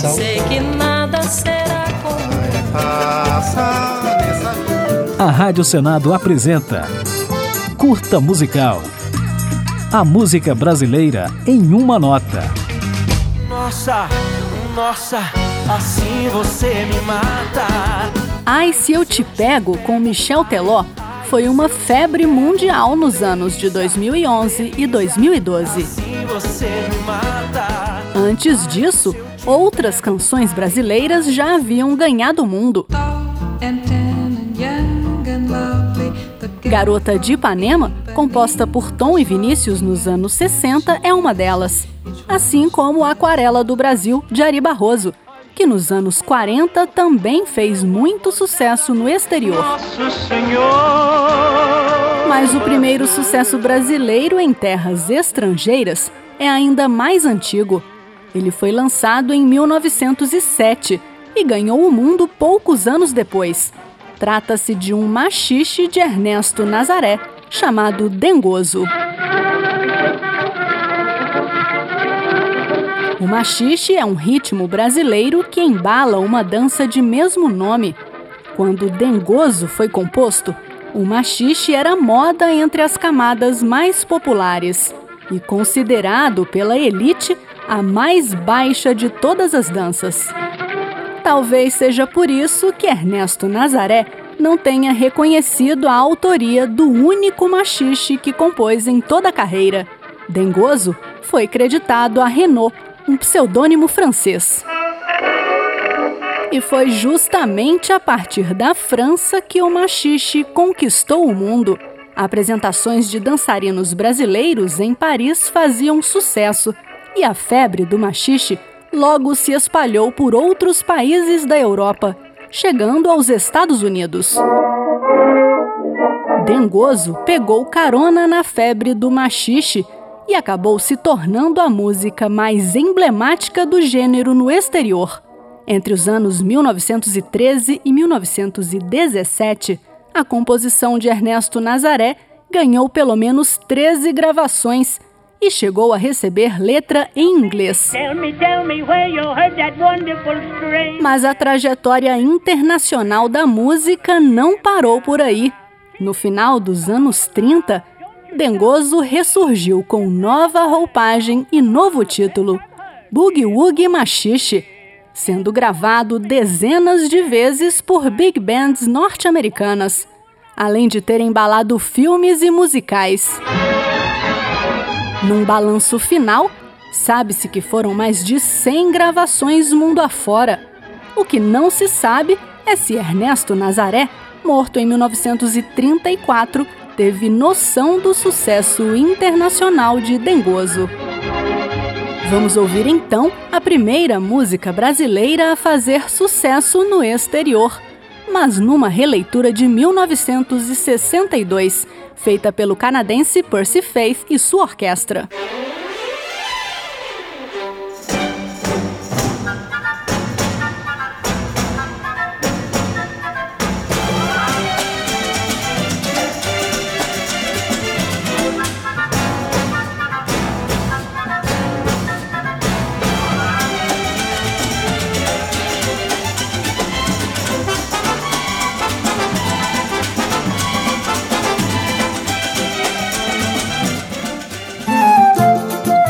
coração. Sei que nada será como A Rádio Senado apresenta Curta Musical. A música brasileira em uma nota. Nossa, nossa, assim você me mata. Ai, se eu te pego com Michel Teló foi uma febre mundial nos anos de 2011 e 2012. Assim você me mata. Antes disso, outras canções brasileiras já haviam ganhado o mundo. Garota de Ipanema, composta por Tom e Vinícius nos anos 60, é uma delas. Assim como Aquarela do Brasil, de Ari Barroso, que nos anos 40 também fez muito sucesso no exterior. Mas o primeiro sucesso brasileiro em terras estrangeiras é ainda mais antigo. Ele foi lançado em 1907 e ganhou o mundo poucos anos depois. Trata-se de um machixe de Ernesto Nazaré, chamado Dengoso. O machixe é um ritmo brasileiro que embala uma dança de mesmo nome. Quando Dengoso foi composto, o machixe era moda entre as camadas mais populares e considerado pela elite a mais baixa de todas as danças. Talvez seja por isso que Ernesto Nazaré não tenha reconhecido a autoria do único machixe que compôs em toda a carreira. Dengoso foi creditado a Renault, um pseudônimo francês. E foi justamente a partir da França que o machixe conquistou o mundo. Apresentações de dançarinos brasileiros em Paris faziam sucesso e a febre do machixe logo se espalhou por outros países da Europa, chegando aos Estados Unidos. Dengoso pegou carona na febre do machixe e acabou se tornando a música mais emblemática do gênero no exterior. Entre os anos 1913 e 1917, a composição de Ernesto Nazaré ganhou pelo menos 13 gravações e chegou a receber letra em inglês. Mas a trajetória internacional da música não parou por aí. No final dos anos 30, Dengoso ressurgiu com nova roupagem e novo título, Boogie Woogie Machixe, sendo gravado dezenas de vezes por big bands norte-americanas, além de ter embalado filmes e musicais. Num balanço final, sabe-se que foram mais de 100 gravações mundo afora. O que não se sabe é se Ernesto Nazaré, morto em 1934, teve noção do sucesso internacional de Dengoso. Vamos ouvir então a primeira música brasileira a fazer sucesso no exterior, mas numa releitura de 1962, feita pelo canadense Percy Faith e sua orquestra.